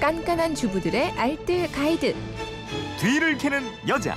깐깐한 주부들의 알뜰 가이드. 뒤를 캐는 여자.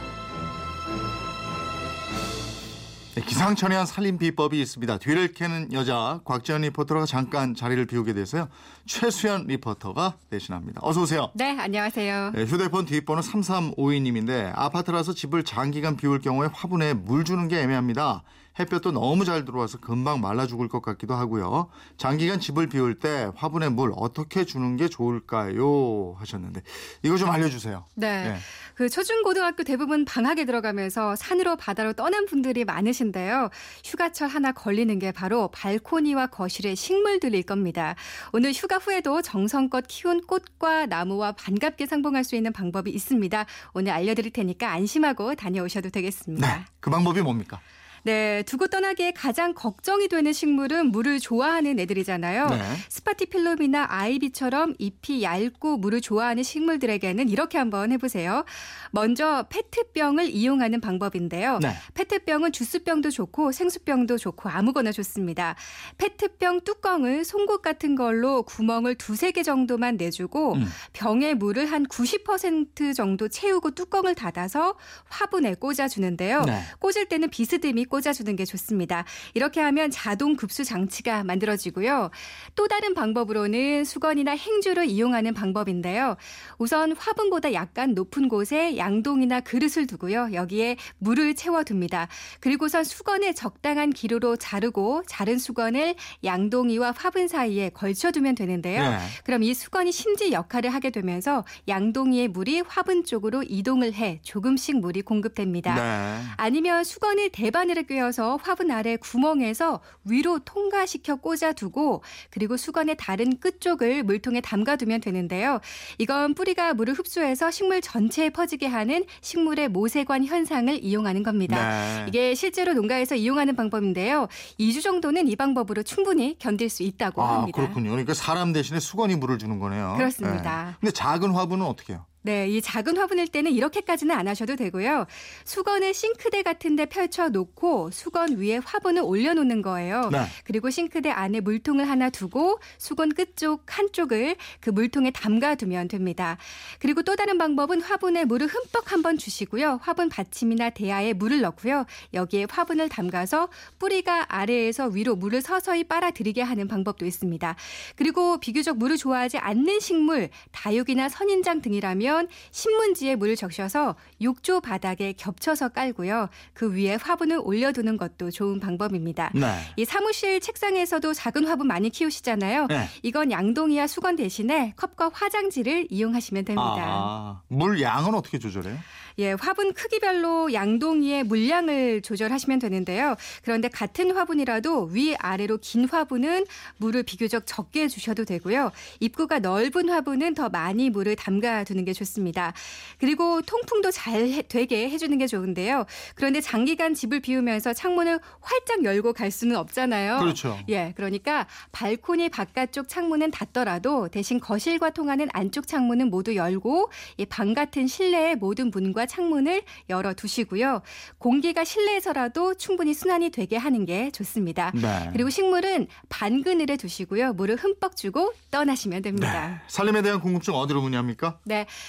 네, 기상천외한 살림 비법이 있습니다. 뒤를 캐는 여자 곽지연 리포터가 잠깐 자리를 비우게 돼서요. 최수연 리포터가 대신합니다. 어서 오세요. 네, 안녕하세요. 네, 휴대폰 뒷번호 3352님인데 아파트라서 집을 장기간 비울 경우에 화분에 물 주는 게 애매합니다. 햇볕도 너무 잘 들어와서 금방 말라 죽을 것 같기도 하고요. 장기간 집을 비울 때 화분에 물 어떻게 주는 게 좋을까요? 하셨는데 이거 좀 알려주세요. 네. 네. 그 초중고등학교 대부분 방학에 들어가면서 산으로 바다로 떠난 분들이 많으신데요. 휴가철 하나 걸리는 게 바로 발코니와 거실의 식물들일 겁니다. 오늘 휴가 후에도 정성껏 키운 꽃과 나무와 반갑게 상봉할 수 있는 방법이 있습니다. 오늘 알려드릴 테니까 안심하고 다녀오셔도 되겠습니다. 네. 그 방법이 뭡니까? 네, 두고 떠나기에 가장 걱정이 되는 식물은 물을 좋아하는 애들이잖아요. 네. 스파티필름이나 아이비처럼 잎이 얇고 물을 좋아하는 식물들에게는 이렇게 한번 해보세요. 먼저 페트병을 이용하는 방법인데요. 네. 페트병은 주스병도 좋고 생수병도 좋고 아무거나 좋습니다. 페트병 뚜껑을 송곳 같은 걸로 구멍을 두세 개 정도만 내주고 음. 병에 물을 한 90% 정도 채우고 뚜껑을 닫아서 화분에 꽂아주는데요. 네. 꽂을 때는 비스듬히 꽂아주는 게 좋습니다. 이렇게 하면 자동 급수 장치가 만들어지고요. 또 다른 방법으로는 수건이나 행주를 이용하는 방법인데요. 우선 화분보다 약간 높은 곳에 양동이나 그릇을 두고요. 여기에 물을 채워둡니다. 그리고선 수건을 적당한 길이로 자르고 자른 수건을 양동이와 화분 사이에 걸쳐두면 되는데요. 네. 그럼 이 수건이 심지 역할을 하게 되면서 양동이의 물이 화분 쪽으로 이동을 해 조금씩 물이 공급됩니다. 네. 아니면 수건을 대바늘 에 꿰어서 화분 아래 구멍에서 위로 통과시켜 꽂아두고 그리고 수건의 다른 끝쪽을 물통에 담가두면 되는데요. 이건 뿌리가 물을 흡수해서 식물 전체에 퍼지게 하는 식물의 모세관 현상을 이용하는 겁니다. 네. 이게 실제로 농가에서 이용하는 방법인데요. 2주 정도는 이 방법으로 충분히 견딜 수 있다고 아, 합니다. 그렇군요. 그러니까 사람 대신에 수건이 물을 주는 거네요. 그렇습니다. 네. 근데 작은 화분은 어떻게 해요? 네, 이 작은 화분일 때는 이렇게까지는 안 하셔도 되고요. 수건을 싱크대 같은 데 펼쳐 놓고 수건 위에 화분을 올려 놓는 거예요. 네. 그리고 싱크대 안에 물통을 하나 두고 수건 끝쪽 한쪽을 그 물통에 담가 두면 됩니다. 그리고 또 다른 방법은 화분에 물을 흠뻑 한번 주시고요. 화분 받침이나 대야에 물을 넣고요. 여기에 화분을 담가서 뿌리가 아래에서 위로 물을 서서히 빨아들이게 하는 방법도 있습니다. 그리고 비교적 물을 좋아하지 않는 식물, 다육이나 선인장 등이라면 신문지에 물을 적셔서 욕조 바닥에 겹쳐서 깔고요. 그 위에 화분을 올려두는 것도 좋은 방법입니다. 네. 이 사무실 책상에서도 작은 화분 많이 키우시잖아요. 네. 이건 양동이와 수건 대신에 컵과 화장지를 이용하시면 됩니다. 아, 물 양은 어떻게 조절해요? 예, 화분 크기별로 양동이의 물량을 조절하시면 되는데요. 그런데 같은 화분이라도 위 아래로 긴 화분은 물을 비교적 적게 주셔도 되고요. 입구가 넓은 화분은 더 많이 물을 담가 두는 게 좋습니다. 그리고 통풍도 잘 해- 되게 해주는 게 좋은데요. 그런데 장기간 집을 비우면서 창문을 활짝 열고 갈 수는 없잖아요. 그렇죠. 예, 그러니까 발코니 바깥쪽 창문은 닫더라도 대신 거실과 통하는 안쪽 창문은 모두 열고 이방 같은 실내의 모든 문과 창문을 열어 두시고요. 공기가 실내에서라도 충분히 순환이 되게 하는 게 좋습니다. 네. 그리고 식물은 반 그늘에 두시고요. 물을 흠뻑 주고 떠나시면 됩니다. 살림에 대한 궁금증 어디로 문의합니까? 네.